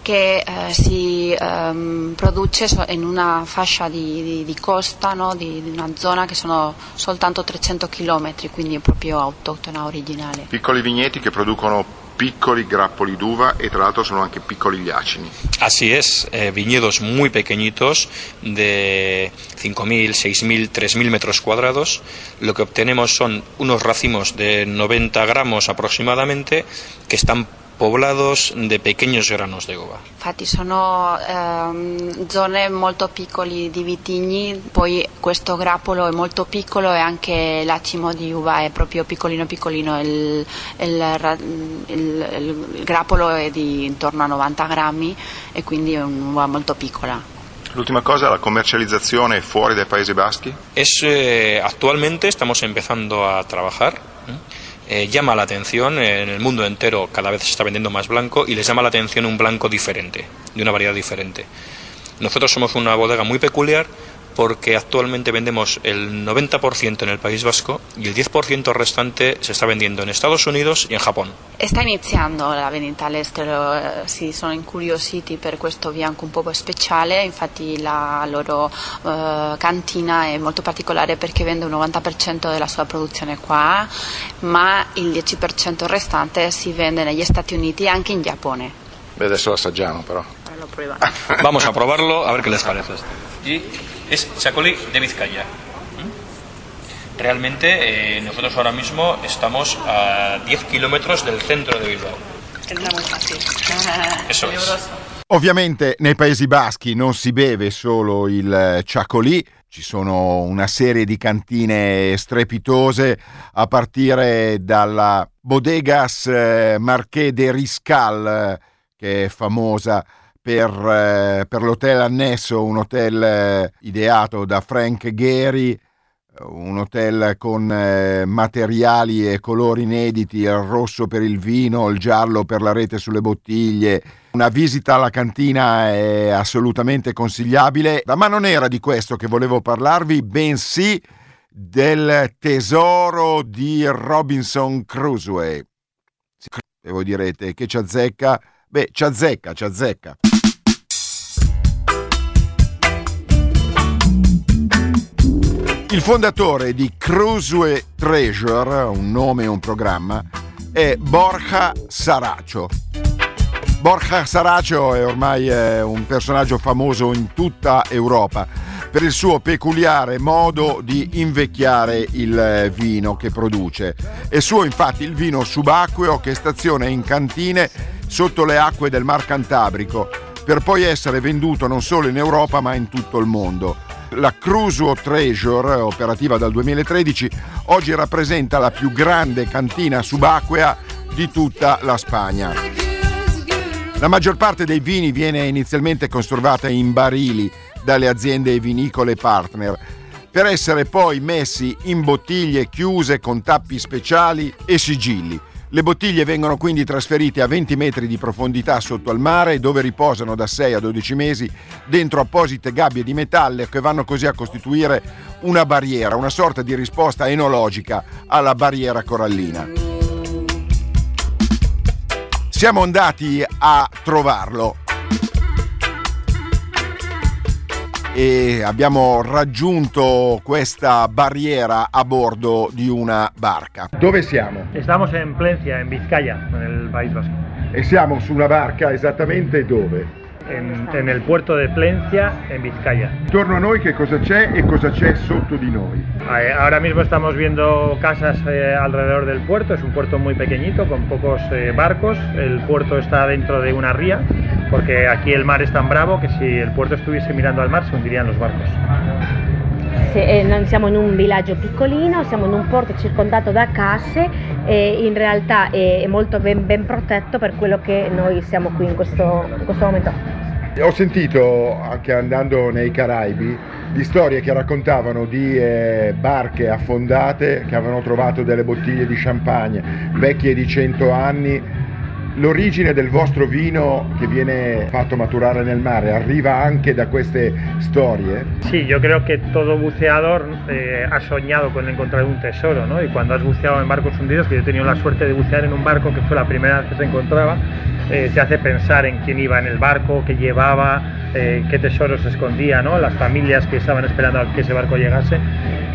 che eh, si ehm, produce in una fascia di, di, di costa, no? di, una zona che sono soltanto 300 km, quindi è proprio autoctona originale. Piccoli vigneti che producono piccoli grappoli d'uva y tra l'altro sono anche piccoli gli acini. Así es, eh, viñedos muy pequeñitos de 5.000, 6.000, 3.000 metros cuadrados. Lo que obtenemos son unos racimos de 90 gramos aproximadamente que están poblados de pequeños granos de uva. Infatti sono ehm, zone molto piccole di vitigni, poi questo grappolo è molto piccolo e anche l'attimo di uva è proprio piccolino piccolino, il, il, il, il grappolo è di intorno a 90 grammi e quindi è un'uva molto piccola. L'ultima cosa, la comercializzazione fuori dai Paesi Baschi? Es, eh, actualmente estamos empezando a trabajar. ¿Eh? Llama la atención, en el mundo entero cada vez se está vendiendo más blanco y les llama la atención un blanco diferente, de una variedad diferente. Nosotros somos una bodega muy peculiar porque actualmente vendemos el 90% en el País Vasco y el 10% restante se está vendiendo en Estados Unidos y en Japón. Sta iniziando la vendita all'estero, eh, si sono incuriositi per questo bianco un po' speciale, infatti la loro eh, cantina è molto particolare perché vende un 90% della sua produzione qua, ma il 10% restante si vende negli Stati Uniti e anche in Giappone. Beh, adesso lo assaggiamo però. Lo. Vamos a probarlo a ver qué les parece. Y es chacolí de Vizcaya. ¿Mm? Realmente eh, nosotros ahora mismo estamos a 10 kilómetros del centro de Bilbao. Sembra muy fácil. Eso es. Ovviamente nei Paesi Baschi non si beve solo il ciacolì, ci sono una serie di cantine strepitose a partire dalla Bodegas eh, Marché de Riscal, eh, che è famosa per, eh, per l'hotel annesso, un hotel eh, ideato da Frank Gehry, un hotel con eh, materiali e colori inediti, il rosso per il vino, il giallo per la rete sulle bottiglie. Una visita alla cantina è assolutamente consigliabile, ma non era di questo che volevo parlarvi, bensì del tesoro di Robinson Crusoe. E voi direte che ci azzecca? Beh, ci azzecca, ci azzecca. Il fondatore di Crusoe Treasure, un nome e un programma, è Borja Saracho. Borja Saracho è ormai eh, un personaggio famoso in tutta Europa per il suo peculiare modo di invecchiare il eh, vino che produce. È suo infatti il vino subacqueo che staziona in cantine sotto le acque del Mar Cantabrico per poi essere venduto non solo in Europa ma in tutto il mondo. La Crusoe Treasure, operativa dal 2013, oggi rappresenta la più grande cantina subacquea di tutta la Spagna. La maggior parte dei vini viene inizialmente conservata in barili dalle aziende vinicole partner, per essere poi messi in bottiglie chiuse con tappi speciali e sigilli. Le bottiglie vengono quindi trasferite a 20 metri di profondità sotto al mare dove riposano da 6 a 12 mesi dentro apposite gabbie di metallo che vanno così a costituire una barriera, una sorta di risposta enologica alla barriera corallina. Siamo andati a trovarlo e abbiamo raggiunto questa barriera a bordo di una barca. Dove siamo? Estamos en Plencia, en Vizcaya, en el País Vasco. E siamo su una barca esattamente dove? En, en el puerto de Plencia, en Vizcaya. Intorno a noi che cosa c'è e cosa c'è sotto di noi? Eh, Ahora mismo estamos viendo casas eh, alrededor del puerto, es un puerto muy pequeñito con pocos eh, barcos, el puerto está dentro de una ría, porque aquí el mar es tan bravo que si el puerto estuviese mirando al mar se hundirían los barcos. Eh, siamo in un villaggio piccolino, siamo in un porto circondato da casse e in realtà è, è molto ben, ben protetto per quello che noi siamo qui in questo, in questo momento. Ho sentito, anche andando nei Caraibi, di storie che raccontavano di eh, barche affondate che avevano trovato delle bottiglie di champagne vecchie di 100 anni. L'origine del vostro vino che viene fatto maturare nel mare arriva anche da queste storie? Sí, yo creo que todo buceador eh, ha soñado con encontrar un tesoro, ¿no? Y cuando has buceado en barcos hundidos, que yo he tenido la suerte de bucear en un barco que fue la primera vez que se encontraba, eh, te hace pensar en quién iba en el barco, qué llevaba, eh, qué tesoros se escondía, ¿no? las familias que estaban esperando a que ese barco llegase.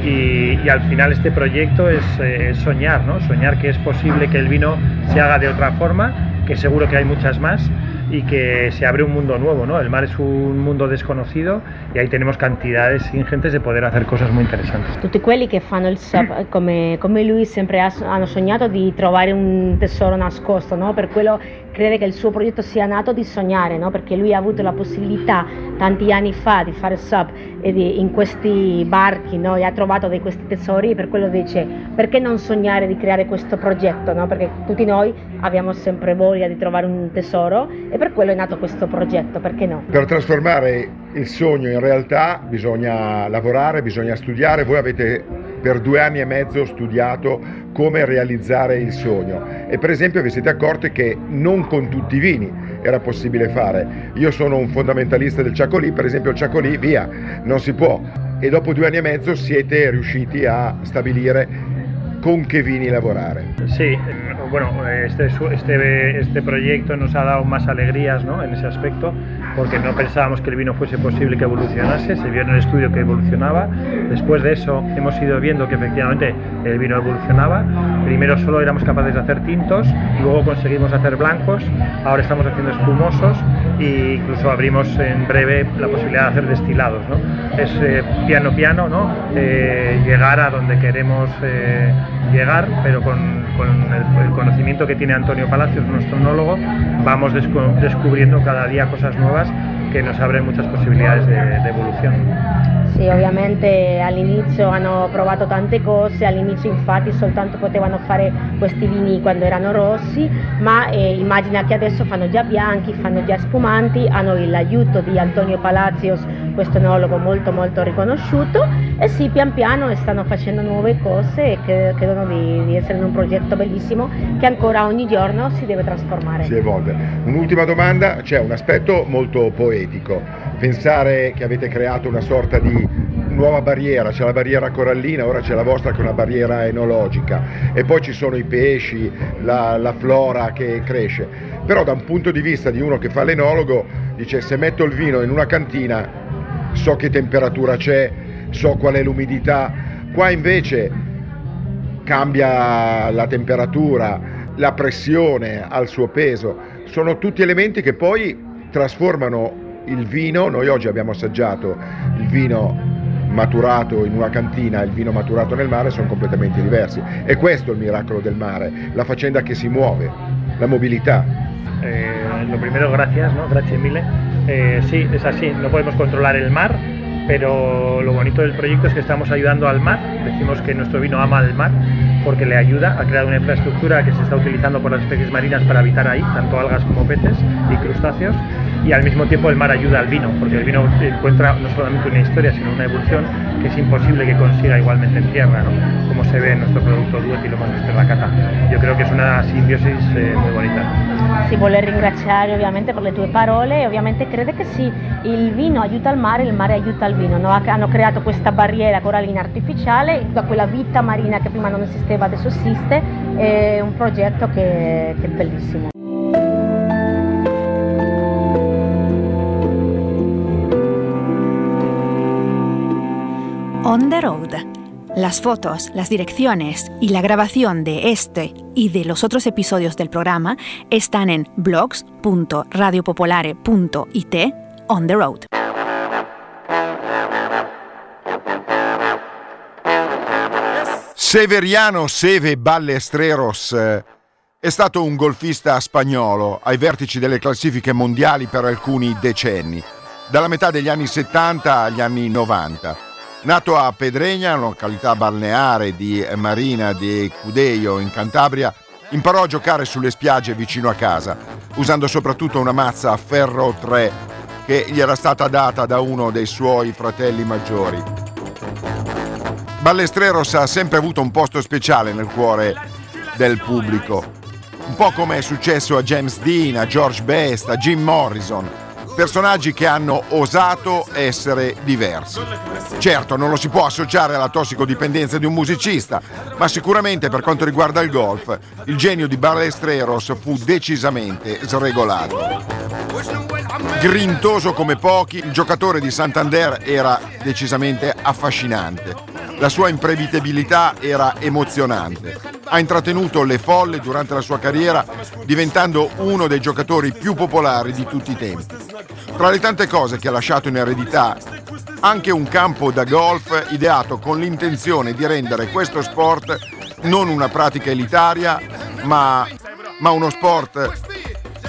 Y, y al final este proyecto es eh, soñar, ¿no? soñar que es posible que el vino se haga de otra forma, que seguro que hay muchas más y que se abre un mundo nuevo, ¿no? El mar es un mundo desconocido y ahí tenemos cantidades ingentes de poder hacer cosas muy interesantes. Tutti quelli che fanno il SUP come, come lui sempre ha- hanno sognato di trovare un tesoro nascosto, no? per quello crede che il suo progetto sia nato di sognare, no? perché lui ha avuto la possibilità tanti anni fa di fare SUP e di- in questi barchi no? e ha trovato dei questi tesori e per quello dice perché non sognare di creare questo progetto, no? perché tutti noi abbiamo sempre voglia di trovare un tesoro e per quello è nato questo progetto, perché no? Per trasformare il sogno in realtà bisogna lavorare, bisogna studiare. Voi avete per due anni e mezzo studiato come realizzare il sogno e per esempio vi siete accorti che non con tutti i vini era possibile fare. Io sono un fondamentalista del Ciacolì, per esempio il Ciacolì via, non si può. E dopo due anni e mezzo siete riusciti a stabilire con che vini lavorare. Sí, bueno, este, su- este, este proyecto nos ha dado más alegrías ¿no? en ese aspecto, porque no pensábamos que el vino fuese posible que evolucionase, se vio en el estudio que evolucionaba, después de eso hemos ido viendo que efectivamente el vino evolucionaba, primero solo éramos capaces de hacer tintos, luego conseguimos hacer blancos, ahora estamos haciendo espumosos e incluso abrimos en breve la posibilidad de hacer destilados. Es eh, piano piano, ¿no? Eh, llegar a donde queremos eh, llegar, pero con, el, conocimiento que tiene Antonio Palacios, nuestro enólogo, vamos descu- descubriendo cada día cosas nuevas che nos abren muchas possibilità di de evoluzione. Sì, ovviamente all'inizio hanno provato tante cose, all'inizio infatti soltanto potevano fare questi vini quando erano rossi, ma eh, immagina che adesso fanno già bianchi, fanno già spumanti, hanno l'aiuto di Antonio Palazios, questo enologo molto molto riconosciuto e sì, pian piano stanno facendo nuove cose e credono di, di essere in un progetto bellissimo che ancora ogni giorno si deve trasformare. si evolve. Un'ultima domanda, c'è un aspetto molto poetico, pensare che avete creato una sorta di nuova barriera, c'è la barriera corallina, ora c'è la vostra che è una barriera enologica. E poi ci sono i pesci, la, la flora che cresce, però da un punto di vista di uno che fa l'enologo dice se metto il vino in una cantina so che temperatura c'è, so qual è l'umidità, qua invece cambia la temperatura, la pressione al suo peso, sono tutti elementi che poi trasformano il vino, noi oggi abbiamo assaggiato il vino maturato in una cantina e il vino maturato nel mare sono completamente diversi. E questo è il miracolo del mare, la faccenda che si muove, la mobilità. Eh, lo primero, gracias, ¿no? Gracias mille. Eh, sí, es así, no podemos controlar el mar, pero lo bonito del proyecto es que estamos ayudando al mar. Decimos que nuestro vino ama al mar porque le ayuda a crear una infraestructura que se está utilizando por las especies marinas para habitar ahí, tanto algas como peces y crustáceos. Y al mismo tiempo el mar ayuda al vino, porque el vino encuentra no solamente una historia, sino una evolución que es imposible que consiga igualmente en tierra, ¿no? como se ve en nuestro producto Duet y lo hemos visto en la cata. Yo creo que es una simbiosis eh, muy bonita. Si vuole ringraziare ovviamente per le tue parole ovviamente crede che sì, il vino aiuta il mare, il mare aiuta il vino. no? Hanno creato questa barriera corallina artificiale, da quella vita marina che prima non esisteva adesso esiste, è un progetto che, che è bellissimo. On the Road. Las fotos, las direcciones y la grabación de este y de los otros episodios del programa están en blogs.radiopopolare.it On the Road. Severiano Seve Ballestreros eh, è stato un golfista spagnolo ai vertici delle classifiche mondiali per alcuni decenni, dalla metà degli anni 70 agli anni 90. Nato a Pedregna, località balneare di Marina di Cudeio in Cantabria, imparò a giocare sulle spiagge vicino a casa, usando soprattutto una mazza a ferro 3 che gli era stata data da uno dei suoi fratelli maggiori. Ballestreros ha sempre avuto un posto speciale nel cuore del pubblico, un po' come è successo a James Dean, a George Best, a Jim Morrison. Personaggi che hanno osato essere diversi. Certo, non lo si può associare alla tossicodipendenza di un musicista, ma sicuramente per quanto riguarda il golf, il genio di Ballesteros fu decisamente sregolato. Grintoso come pochi, il giocatore di Santander era decisamente affascinante. La sua imprevedibilità era emozionante. Ha intrattenuto le folle durante la sua carriera, diventando uno dei giocatori più popolari di tutti i tempi. Tra le tante cose che ha lasciato in eredità, anche un campo da golf ideato con l'intenzione di rendere questo sport non una pratica elitaria, ma, ma uno sport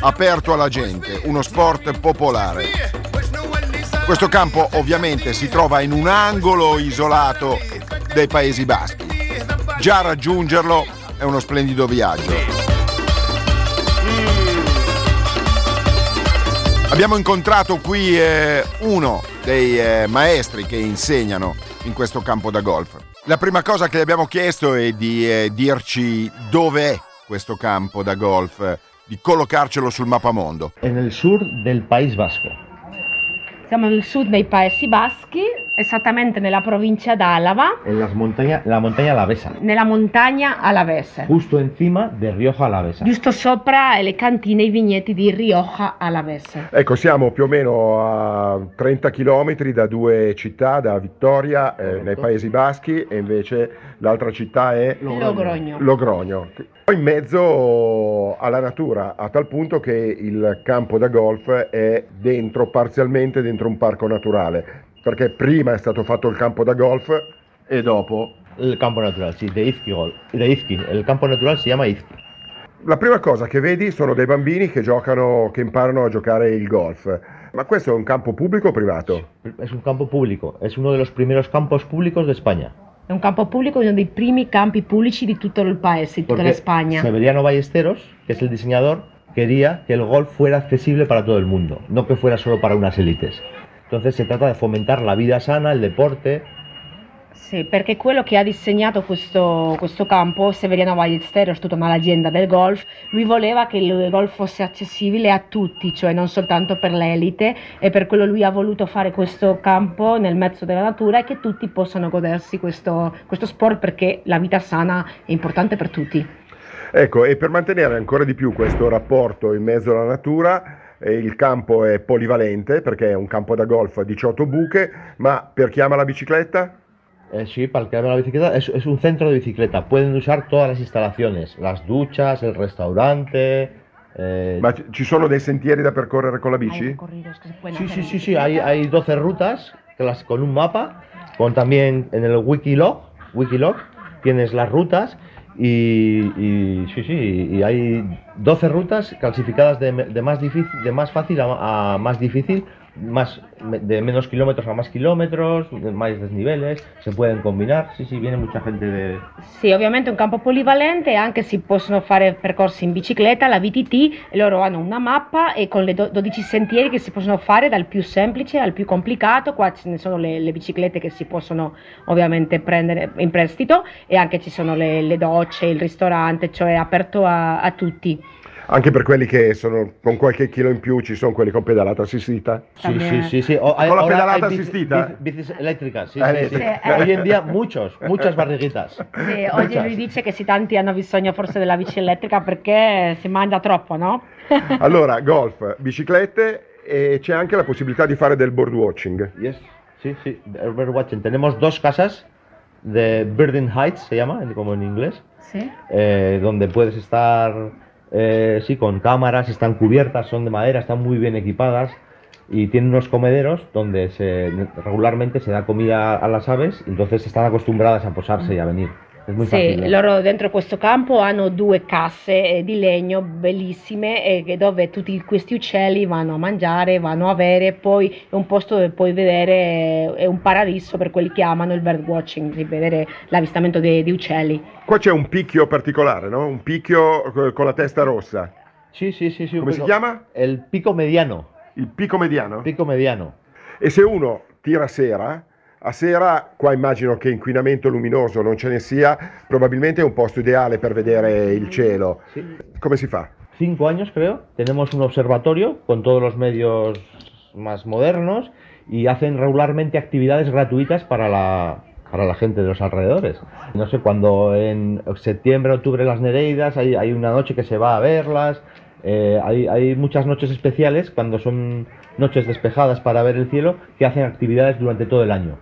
aperto alla gente, uno sport popolare. Questo campo ovviamente si trova in un angolo isolato dei Paesi Baschi. Già raggiungerlo è uno splendido viaggio. Abbiamo incontrato qui eh, uno dei eh, maestri che insegnano in questo campo da golf. La prima cosa che gli abbiamo chiesto è di eh, dirci dove è questo campo da golf di collocarcelo sul mappamondo. Nel sud del País Vasco. Siamo nel sud dei Paesi Baschi, esattamente nella provincia d'Alava. En las montaña, la montaña Alavesa. Nella montagna Alavese. Justo encima de Rioja Alavesa. Giusto sopra le cantine e i vigneti di Rioja Alavese. Ecco, siamo più o meno a 30 km da due città, da Vittoria eh, nei Paesi Baschi e invece l'altra città è Logrogno. Logrogno. In mezzo alla natura, a tal punto che il campo da golf è dentro, parzialmente dentro un parco naturale, perché prima è stato fatto il campo da golf e dopo Il campo natural, sì, Izqui, Gol- de Izqui. Il campo natural si chiama Izqui. La prima cosa che vedi sono dei bambini che giocano, che imparano a giocare il golf. Ma questo è un campo pubblico o privato? Es un campo público, es uno de los primeros campos públicos de España. È un campo pubblico, uno dei primi campi pubblici di tutto il paese, di tutta la Spagna. Severiano Ballesteros, que es el diseñador, quería que el golf fuera accesible para todo el mundo, no que fuera solo para unas élites. Entonces se trata de fomentar la vida sana, el deporte. Sì, perché quello che ha disegnato questo, questo campo, Severiano Ballesteros, tutta una leggenda del golf, lui voleva che il golf fosse accessibile a tutti, cioè non soltanto per l'elite, e per quello lui ha voluto fare questo campo nel mezzo della natura e che tutti possano godersi questo, questo sport perché la vita sana è importante per tutti. Ecco, e per mantenere ancora di più questo rapporto in mezzo alla natura, il campo è polivalente perché è un campo da golf a 18 buche, ma per chi ama la bicicletta? Eh, sí, para el que ama la bicicleta, es, es un centro de bicicleta. Pueden usar todas las instalaciones, las duchas, el restaurante. eh, Ma ci- sono dei sentieri da percorrere con la bici? Sí, sí, sí, sí, hay, hay 12 rutas que las, con un mapa, con también en el Wikilog, Wikilog tienes las rutas y, y sí, sí, y hay 12 rutas clasificadas de, más, difícil, de más fácil a, a más difícil, más, de menos kilómetros a más kilómetros, más desniveles, se pueden combinar, sí, sí, viene mucha gente de... Sì, ovviamente un campo polivalente, anche si possono fare percorsi in bicicletta, la VTT, loro hanno una mappa e con le do- 12 sentieri che si possono fare dal più semplice al più complicato, qua ce ne sono le, le biciclette che si possono ovviamente prendere in prestito e anche ci sono le, le docce, il ristorante, cioè aperto a, a tutti. Anche per quelli che sono con qualche chilo in più, ci sono quelli con pedalata assistita? Sí, sí, sí, sí. O- Con la pedalata bici- assistita? bici- bicis eléctricas, sí, Ah, sí, sí. Hoy en día muchos, muchas barriguitas. Sì, oggi lui dice che sì, tanti hanno bisogno forse della bici elettrica perché si mangia troppo, no? Allora, golf, biciclette e c'è anche la possibilità di fare del bird watching. Yes, sí, sí. de Birdwatching. Tenemos dos casas de Birding Heights, se llama, como en inglés, Sì. eh, donde puedes estar, eh, sí, con cámaras, están cubiertas, son de madera, están muy bien equipadas y tienen unos comederos donde se, regularmente se da comida a las aves, entonces están acostumbradas a posarse y a venir. Sì, loro dentro questo campo hanno due casse eh, di legno bellissime eh, che- dove tutti questi uccelli vanno a mangiare, vanno a bere, poi è un posto dove puoi vedere, eh, è un paradiso per quelli che amano il bird watching, di vedere l'avvistamento dei, di uccelli. Qua c'è un picchio particolare, no? Un picchio con la testa rossa. Sí, sí, sí. un Come si chiama? El pico mediano. Il picco mediano? Pico mediano. E se uno tira sera, a sera qua immagino che inquinamento luminoso non ce ne sia, probabilmente è un posto ideale per vedere il cielo. Come si fa? Cinco años creo, tenemos un observatorio con todos los medios más modernos y hacen regularmente actividades gratuitas para la, para la gente de los alrededores. No sé, cuando en septiembre, octubre las Nereidas, hay, hay una noche que se va a verlas, eh, hay, hay muchas noches especiales cuando son noches despejadas para ver el cielo que hacen actividades durante todo el año.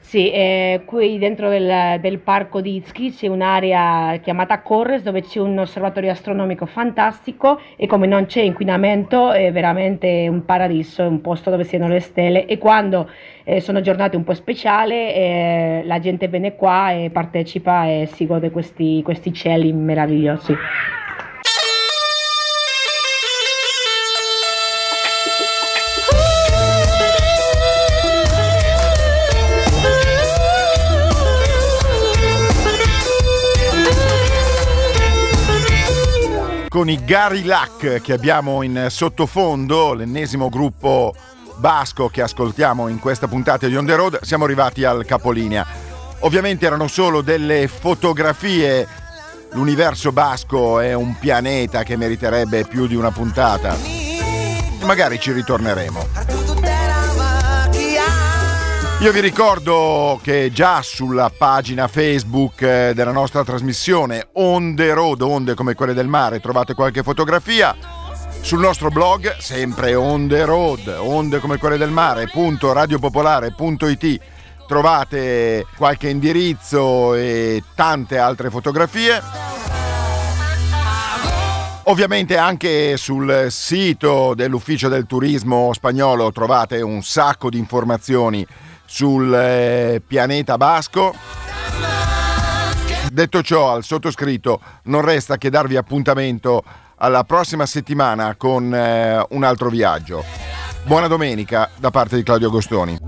Sì, eh, qui dentro del, del parco di Ischia c'è un'area chiamata Corres dove c'è un osservatorio astronomico fantastico e come non c'è inquinamento è veramente un paradiso, un posto dove siano le stelle e quando eh, sono giornate un po' speciali eh, la gente viene qua e partecipa e si gode questi, questi cieli meravigliosi. Con i Gary Luck che abbiamo in sottofondo, l'ennesimo gruppo basco che ascoltiamo in questa puntata di On The Road, siamo arrivati al capolinea. Ovviamente erano solo delle fotografie, l'universo basco è un pianeta che meriterebbe più di una puntata. Magari ci ritorneremo. Io vi ricordo che già sulla pagina Facebook eh, della nostra trasmissione On the Road, onde come quelle del mare, trovate qualche fotografia. Sul nostro blog, sempre On the Road, onde come quelle del mare.radiopopolare.it trovate qualche indirizzo e tante altre fotografie. Ovviamente anche sul sito dell'Ufficio del Turismo spagnolo trovate un sacco di informazioni sul eh, pianeta basco. Detto ciò, al sottoscritto non resta che darvi appuntamento alla prossima settimana con eh, un altro viaggio. Buona domenica da parte di Claudio Agostoni.